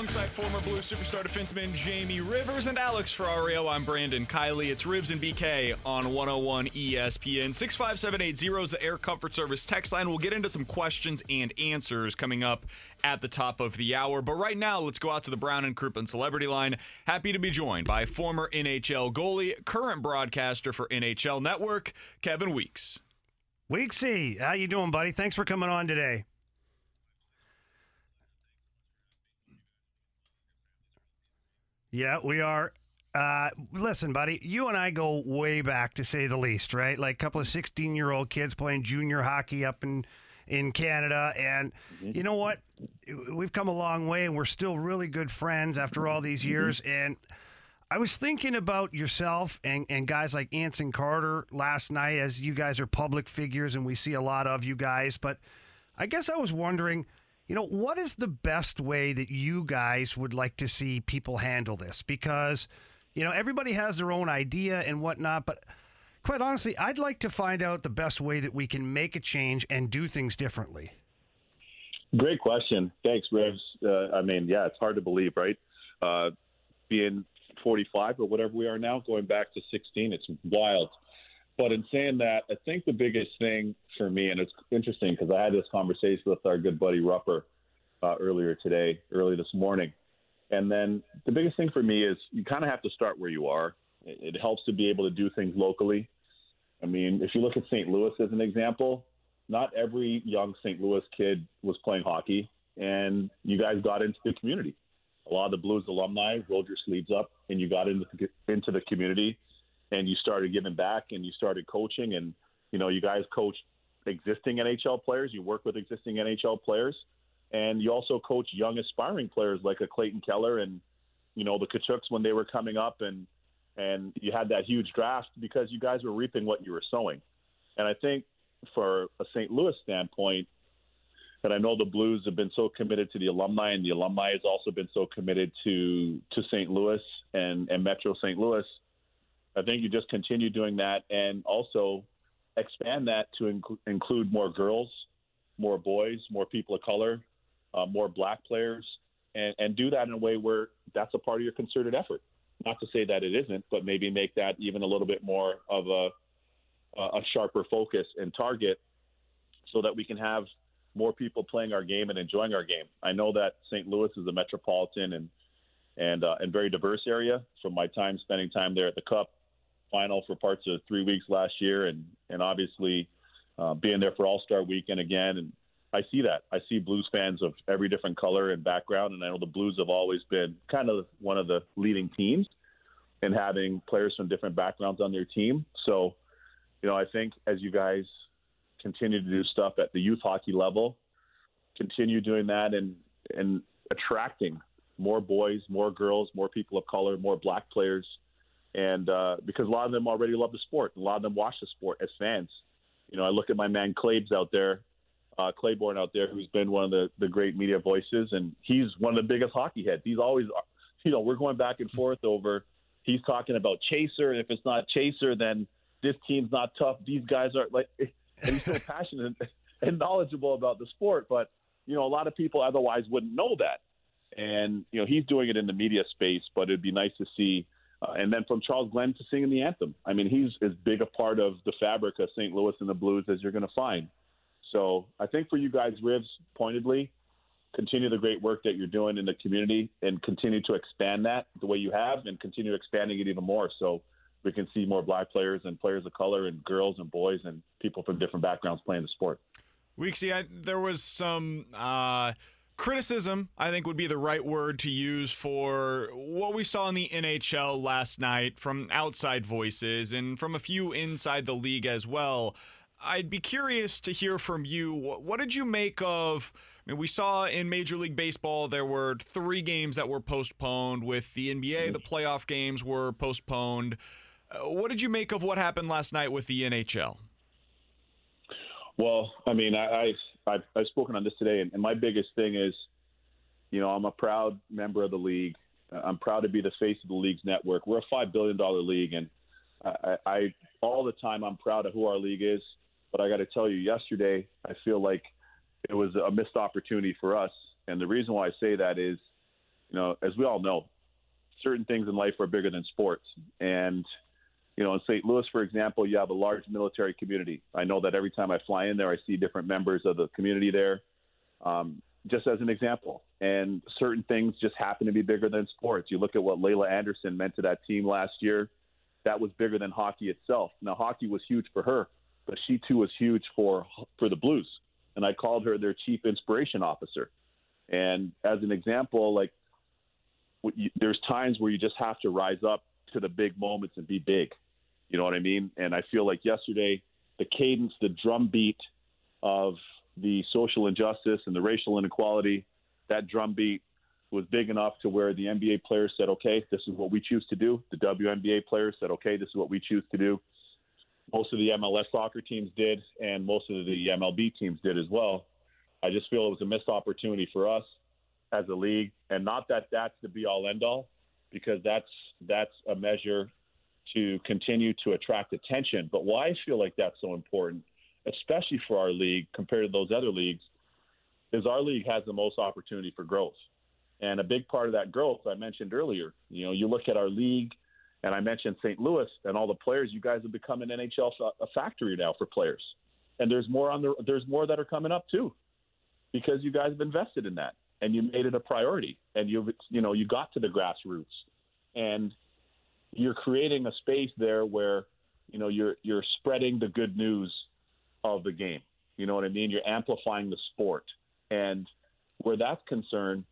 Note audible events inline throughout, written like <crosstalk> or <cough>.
Alongside former Blue superstar defenseman Jamie Rivers and Alex Ferrario, I'm Brandon Kiley. It's Rivs and BK on 101 ESPN. 65780 is the Air Comfort Service text line. We'll get into some questions and answers coming up at the top of the hour. But right now, let's go out to the Brown and Crouppen Celebrity Line. Happy to be joined by former NHL goalie, current broadcaster for NHL Network, Kevin Weeks. Weeksy, how you doing, buddy? Thanks for coming on today. Yeah, we are. Uh, listen, buddy, you and I go way back to say the least, right? Like a couple of 16 year old kids playing junior hockey up in, in Canada. And you know what? We've come a long way and we're still really good friends after all these years. And I was thinking about yourself and, and guys like Anson Carter last night as you guys are public figures and we see a lot of you guys. But I guess I was wondering, you know, what is the best way that you guys would like to see people handle this? Because, you know, everybody has their own idea and whatnot, but quite honestly, I'd like to find out the best way that we can make a change and do things differently. Great question. Thanks, Rivs. Uh, I mean, yeah, it's hard to believe, right? Uh, being 45 or whatever we are now, going back to 16, it's wild. But in saying that, I think the biggest thing for me, and it's interesting because I had this conversation with our good buddy Rupper uh, earlier today, early this morning. And then the biggest thing for me is you kind of have to start where you are. It, helps to be able to do things locally. I mean, if you look at St. Louis as an example, not every young St. Louis kid was playing hockey, and you guys got into the community. A lot of the Blues alumni rolled your sleeves up, and you got into the, into the community, and you started giving back, and you started coaching, and you know, you guys coached existing NHL players. You work with existing NHL players, and you also coach young aspiring players like a Clayton Keller and you know the Tkachuks when they were coming up, and and you had that huge draft because you guys were reaping what you were sowing. And I think for a St. Louis standpoint, and I know the Blues have been so committed to the alumni, and the alumni has also been so committed to to St. Louis and and Metro St. Louis. I think you just continue doing that, and also expand that to inc- include more girls, more boys, more people of color, uh, more black players, and, and do that in a way where that's a part of your concerted effort. Not to say that it isn't, but maybe make that even a little bit more of a a sharper focus and target, so that we can have more people playing our game and enjoying our game. I know that St. Louis is a metropolitan and and uh, and very diverse area. From my time spending time there at the Cup final for parts of three weeks last year, and and obviously uh, being there for All Star Weekend again, and I see that. I see Blues fans of every different color and background, and I know the Blues have always been kind of one of the leading teams in having players from different backgrounds on their team. So, you know, I think as you guys continue to do stuff at the youth hockey level, continue doing that and and attracting more boys, more girls, more people of color, more black players, and uh, because a lot of them already love the sport, a lot of them watch the sport as fans. You know, I look at my man Claves out there, uh, Claiborne out there, who's been one of the, the great media voices, and he's one of the biggest hockey heads. He's always, you know, we're going back and forth over. He's talking about Chaser, and if it's not Chaser, then this team's not tough. These guys are like, <laughs> and he's so <laughs> passionate and knowledgeable about the sport. But you know, a lot of people otherwise wouldn't know that. And you know, he's doing it in the media space, but it'd be nice to see Uh, and then from Charles Glenn to singing the anthem. I mean, he's as big a part of the fabric of St. Louis and the Blues as you're going to find. So I think for you guys, Rivs, pointedly, continue the great work that you're doing in the community and continue to expand that the way you have and continue expanding it even more so we can see more black players and players of color and girls and boys and people from different backgrounds playing the sport. Weeksy, I, there was some uh, criticism, I think would be the right word to use for what we saw in the NHL last night from outside voices and from a few inside the league as well. I'd be curious to hear from you. What, did you make of? I mean, we saw in Major League Baseball there were three games that were postponed. With the NBA, the playoff games were postponed. Uh, what did you make of what happened last night with the NHL? Well, I mean, I, I I've, I've spoken on this today, and, and my biggest thing is, you know, I'm a proud member of the league. Uh, I'm proud to be the face of the league's network. We're a five billion dollar league, and I, I all the time I'm proud of who our league is. But I got to tell you, yesterday I feel like it was a missed opportunity for us. And the reason why I say that is, you know, as we all know, certain things in life are bigger than sports. And you know, in St. Louis, for example, you have a large military community. I know that every time I fly in there, I see different members of the community there. Um, just as an example, and certain things just happen to be bigger than sports. You look at what Laila Anderson meant to that team last year. That was bigger than hockey itself. Now, hockey was huge for her, but she too was huge for for the Blues. And I called her their chief inspiration officer. And as an example, like there's times where you just have to rise up to the big moments and be big. You know what I mean? And I feel like yesterday, the cadence, the drumbeat of the social injustice and the racial inequality, that drumbeat was big enough to where the NBA players said, okay, this is what we choose to do. The WNBA players said, okay, this is what we choose to do. Most of the MLS soccer teams did, and most of the MLB teams did as well. I just feel it was a missed opportunity for us as a league, and not that that's the be all end all, because that's that's a measure to continue to attract attention. But why I feel like that's so important, especially for our league compared to those other leagues, is our league has the most opportunity for growth. And a big part of that growth I mentioned earlier, you know, you look at our league, and I mentioned St. Louis and all the players. You guys have become an NHL a factory now for players, and there's more on the there's more that are coming up too, because you guys have invested in that and you made it a priority, and you've you know you got to the grassroots, and you're creating a space there where you know you're you're spreading the good news of the game. You know what I mean? You're amplifying the sport, and where that's concerned,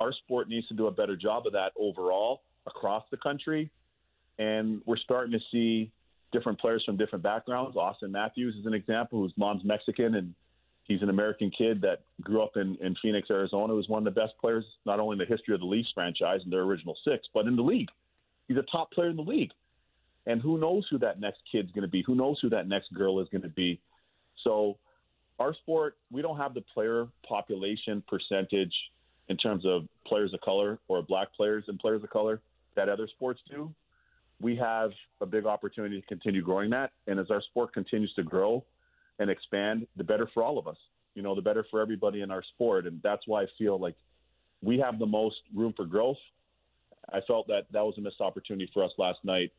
our sport needs to do a better job of that overall across the country. And we're starting to see different players from different backgrounds. Auston Matthews is an example, whose mom's Mexican and he's an American kid that grew up in, in Phoenix, Arizona. Was one of the best players, not only in the history of the Leafs franchise and their original six, but in the league. He's a top player in the league. And who knows who that next kid's going to be? Who knows who that next girl is going to be? So, our sport, we don't have the player population percentage in terms of players of color or black players and players of color that other sports do. We have a big opportunity to continue growing that. And as our sport continues to grow and expand, the better for all of us. You know, the better for everybody in our sport. And that's why I feel like we have the most room for growth I felt that that was a missed opportunity for us last night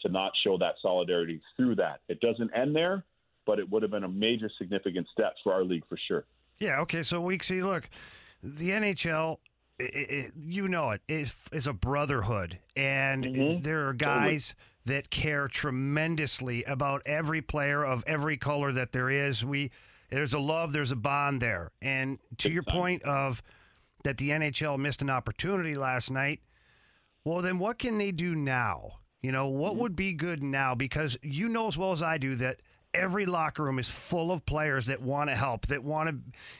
to not show that solidarity through that. It doesn't end there, but it would have been a major significant step for our league for sure. Yeah. Okay. So Weeksy, look, the NHL. It, it, you know it is is a brotherhood, and mm-hmm. there are guys. That care tremendously about every player of every color that there is. We there's a love, there's a bond there, and to your point of that the NHL missed an opportunity last night well, then what can they do now? You know, what mm-hmm. would be good now? Because you know as well as I do that every locker room is full of players that want to help, that want to,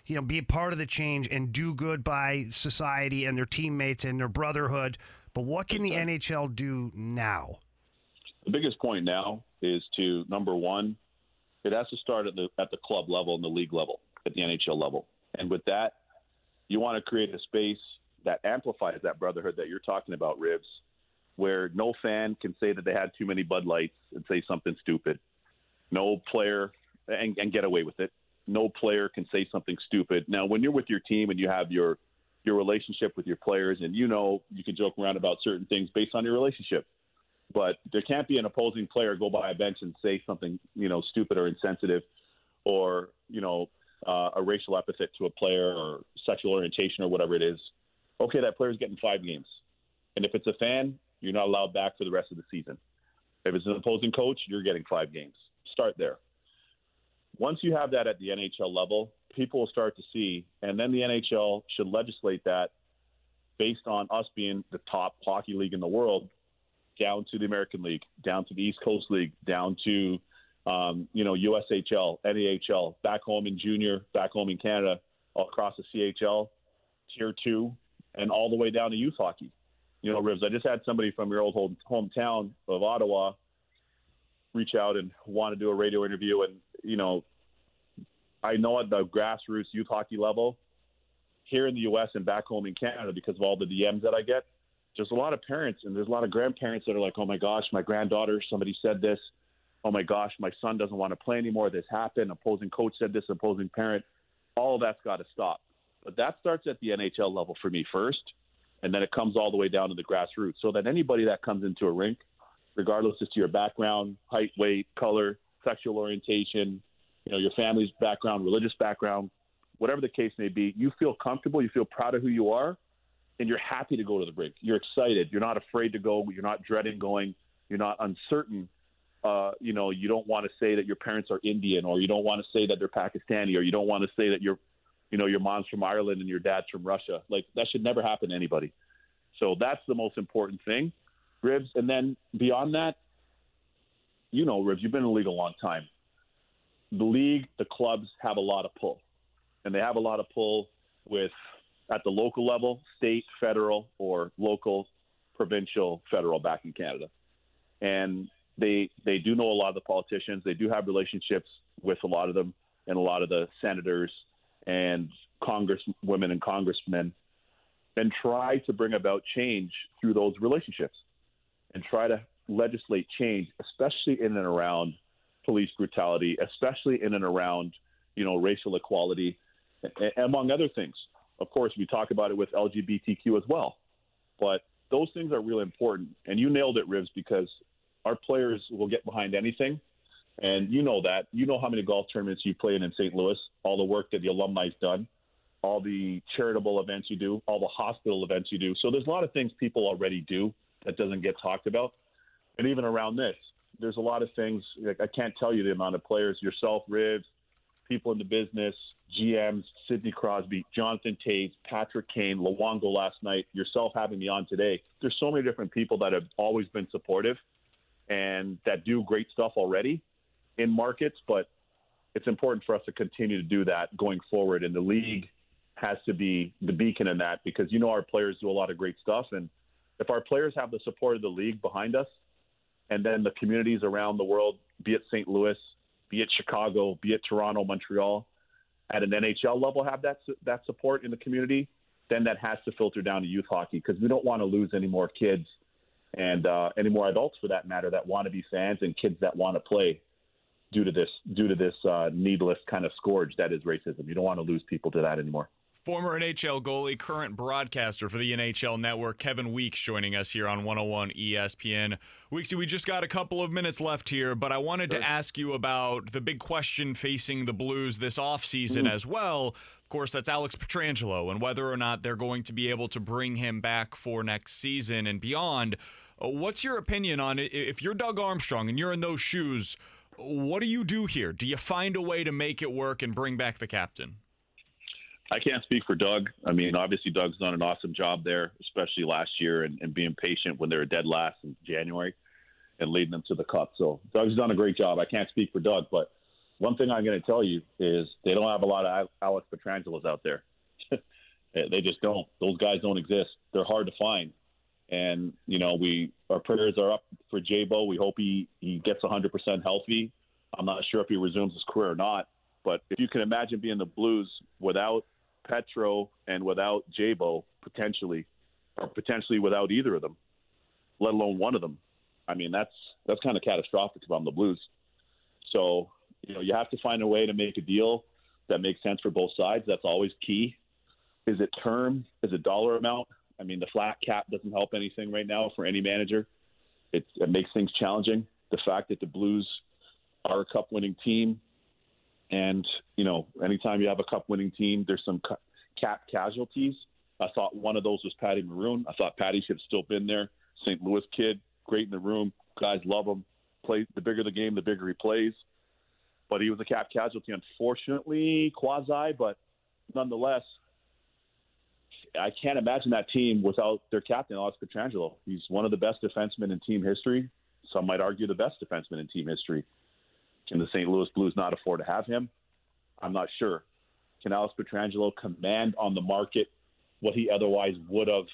you know, be a part of the change and do good by society and their teammates and their brotherhood. But what can the NHL do now? The biggest point now is to number one, it has to start at the at the club level and the league level, at the NHL level. And with that, you want to create a space that amplifies that brotherhood that you're talking about, Rivs, where no fan can say that they had too many Bud Lights and say something stupid. No player and, and get away with it. No player can say something stupid. Now, when you're with your team and you have your your relationship with your players, and you know you can joke around about certain things based on your relationship. But there can't be an opposing player go by a bench and say something you know stupid or insensitive, or you know uh, a racial epithet to a player or sexual orientation or whatever it is. Okay, that player's getting five games, and if it's a fan, you're not allowed back for the rest of the season. If it's an opposing coach, you're getting five games. Start there. Once you have that at the NHL level, people will start to see, and then the NHL should legislate that based on us being the top hockey league in the world, down to the American League, down to the East Coast League, down to um, you know USHL, NAHL, back home in junior, back home in Canada, all across the CHL, Tier Two, and all the way down to youth hockey. You know, Rivs. I just had somebody from your old home, hometown of Ottawa reach out and want to do a radio interview, and you know, I know at the grassroots youth hockey level here in the U.S. and back home in Canada, because of all the DMs that I get, there's a lot of parents and there's a lot of grandparents that are like, "Oh my gosh, my granddaughter, somebody said this. Oh my gosh, my son doesn't want to play anymore. This happened. Opposing coach said this. Opposing parent. All of that's got to stop. But that starts at the NHL level for me first, and then it comes all the way down to the grassroots. So that anybody that comes into a rink, regardless as to your background, height, weight, color, sexual orientation, you know, your family's background, religious background, whatever the case may be, you feel comfortable, you feel proud of who you are, and you're happy to go to the rink. You're excited. You're not afraid to go. You're not dreading going. You're not uncertain. Uh, you know, you don't want to say that your parents are Indian, or you don't want to say that they're Pakistani, or you don't want to say that your, you know, your mom's from Ireland and your dad's from Russia. Like that should never happen to anybody. So that's the most important thing, Rivs. And then beyond that, you know, Rivs, you've been in the league a long time the league, the clubs have a lot of pull, and they have a lot of pull with at the local level, state, federal, or local, provincial, federal back in Canada, and they they do know a lot of the politicians. They do have relationships with a lot of them and a lot of the senators and congresswomen and congressmen, and try to bring about change through those relationships, and try to legislate change, especially in and around police brutality, especially in and around, you know, racial equality, among other things. Of course, we talk about it with LGBTQ as well, but those things are really important. And you nailed it, Rivs, because our players will get behind anything. And you know that. You know how many golf tournaments you played in in St. Louis, all the work that the alumni's done, all the charitable events you do, all the hospital events you do. So there's a lot of things people already do that doesn't get talked about. And even around this, there's a lot of things. Like I can't tell you the amount of players, yourself, Rivs, people in the business, GMs, Sidney Crosby, Jonathan Toews, Patrick Kane, Luongo last night, yourself having me on today. There's so many different people that have always been supportive and that do great stuff already in markets, but it's important for us to continue to do that going forward. And the league has to be the beacon in that because you know our players do a lot of great stuff. And if our players have the support of the league behind us, and then the communities around the world, be it St. Louis, be it Chicago, be it Toronto, Montreal, at an NHL level have that that support in the community, then that has to filter down to youth hockey because we don't want to lose any more kids and uh, any more adults for that matter that want to be fans and kids that want to play due to this due to this uh, needless kind of scourge that is racism. You don't want to lose people to that anymore. Former NHL goalie, current broadcaster for the NHL Network, Kevin Weeks, joining us here on 101 ESPN. Weeksy, we just got a couple of minutes left here, but I wanted sure. to ask you about the big question facing the Blues this offseason mm. as well. Of course, that's Alex Pietrangelo and whether or not they're going to be able to bring him back for next season and beyond. Uh, what's your opinion on it? If you're Doug Armstrong and you're in those shoes, what do you do here? Do you find a way to make it work and bring back the captain? I can't speak for Doug. I mean, obviously, Doug's done an awesome job there, especially last year, and, and being patient when they were dead last in January and leading them to the cup. So Doug's done a great job. I can't speak for Doug, but one thing I'm going to tell you is they don't have a lot of Alex Pietrangelos out there. <laughs> they just don't. Those guys don't exist. They're hard to find. And you know, we our prayers are up for Jabo. We hope he he gets 100% healthy. I'm not sure if he resumes his career or not. But if you can imagine being the Blues without Petro and without Jabo potentially, or potentially without either of them, let alone one of them. I mean, that's that's kind of catastrophic if I'm the Blues. So you know, you have to find a way to make a deal that makes sense for both sides. That's always key. Is it term? Is it dollar amount? I mean, the flat cap doesn't help anything right now for any manager. It, it makes things challenging. The fact that the Blues are a cup winning team, and, you know, anytime you have a cup winning team, there's some cap casualties. I thought one of those was Patty Maroon. I thought Patty should have still been there. St. Louis kid, great in the room. Guys love him. Play the bigger the game, the bigger he plays. But he was a cap casualty, unfortunately, quasi. But nonetheless, I can't imagine that team without their captain, Alex Pietrangelo. He's one of the best defensemen in team history. Some might argue the best defenseman in team history. Can the St. Louis Blues not afford to have him? I'm not sure. Can Alex Pietrangelo command on the market what he otherwise would have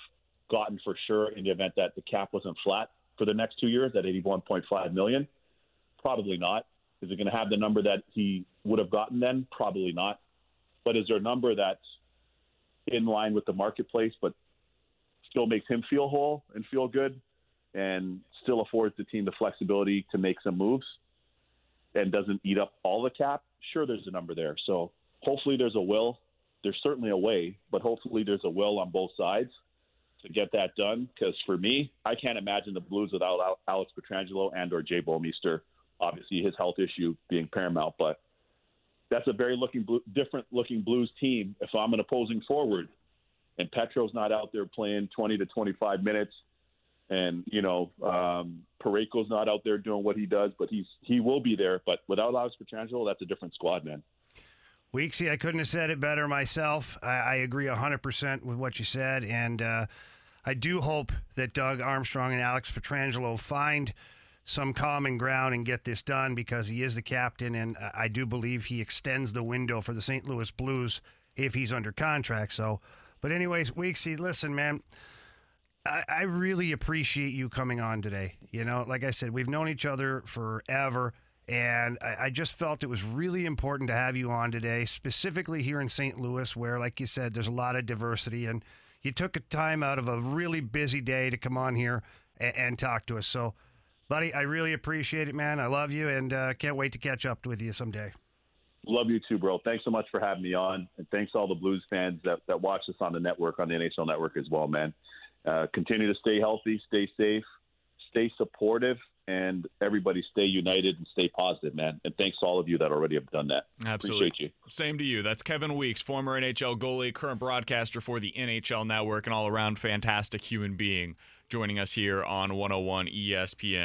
gotten for sure in the event that the cap wasn't flat for the next two years at 81.5 million? Probably not. Is it going to have the number that he would have gotten then? Probably not. But is there a number that's in line with the marketplace, but still makes him feel whole and feel good, and still affords the team the flexibility to make some moves, and doesn't eat up all the cap? Sure, there's a number there. So hopefully there's a will. There's certainly a way, but hopefully there's a will on both sides to get that done. Because for me, I can't imagine the Blues without Alex Pietrangelo and or Jay Bouwmeester. Obviously, his health issue being paramount, but that's a very looking different looking Blues team. If I'm an opposing forward, and Petro's not out there playing 20 to 25 minutes, and you know um, Parayko's not out there doing what he does, but he's he will be there. But without Alex Pietrangelo, that's a different squad, man. Weeksy, I couldn't have said it better myself. I, I agree 100% with what you said. And uh, I do hope that Doug Armstrong and Alex Pietrangelo find some common ground and get this done because he is the captain. And I do believe he extends the window for the St. Louis Blues if he's under contract. So, but, anyways, Weeksy, listen, man. I, I really appreciate you coming on today. You know, like I said, we've known each other forever. And I, I, just felt it was really important to have you on today, specifically here in St. Louis, where, like you said, there's a lot of diversity. And you took a time out of a really busy day to come on here and, and talk to us. So, buddy, I really appreciate it, man. I love you and uh, can't wait to catch up with you someday. Love you too, bro. Thanks so much for having me on. And thanks all the Blues fans that, that watch us on the network, on the NHL network as well, man. Uh, continue to stay healthy, stay safe, stay supportive and everybody stay united and stay positive, man. And thanks to all of you that already have done that. Absolutely. Appreciate you. Same to you. That's Kevin Weeks, former NHL goalie, current broadcaster for the NHL Network, and all around fantastic human being, joining us here on 101 ESPN.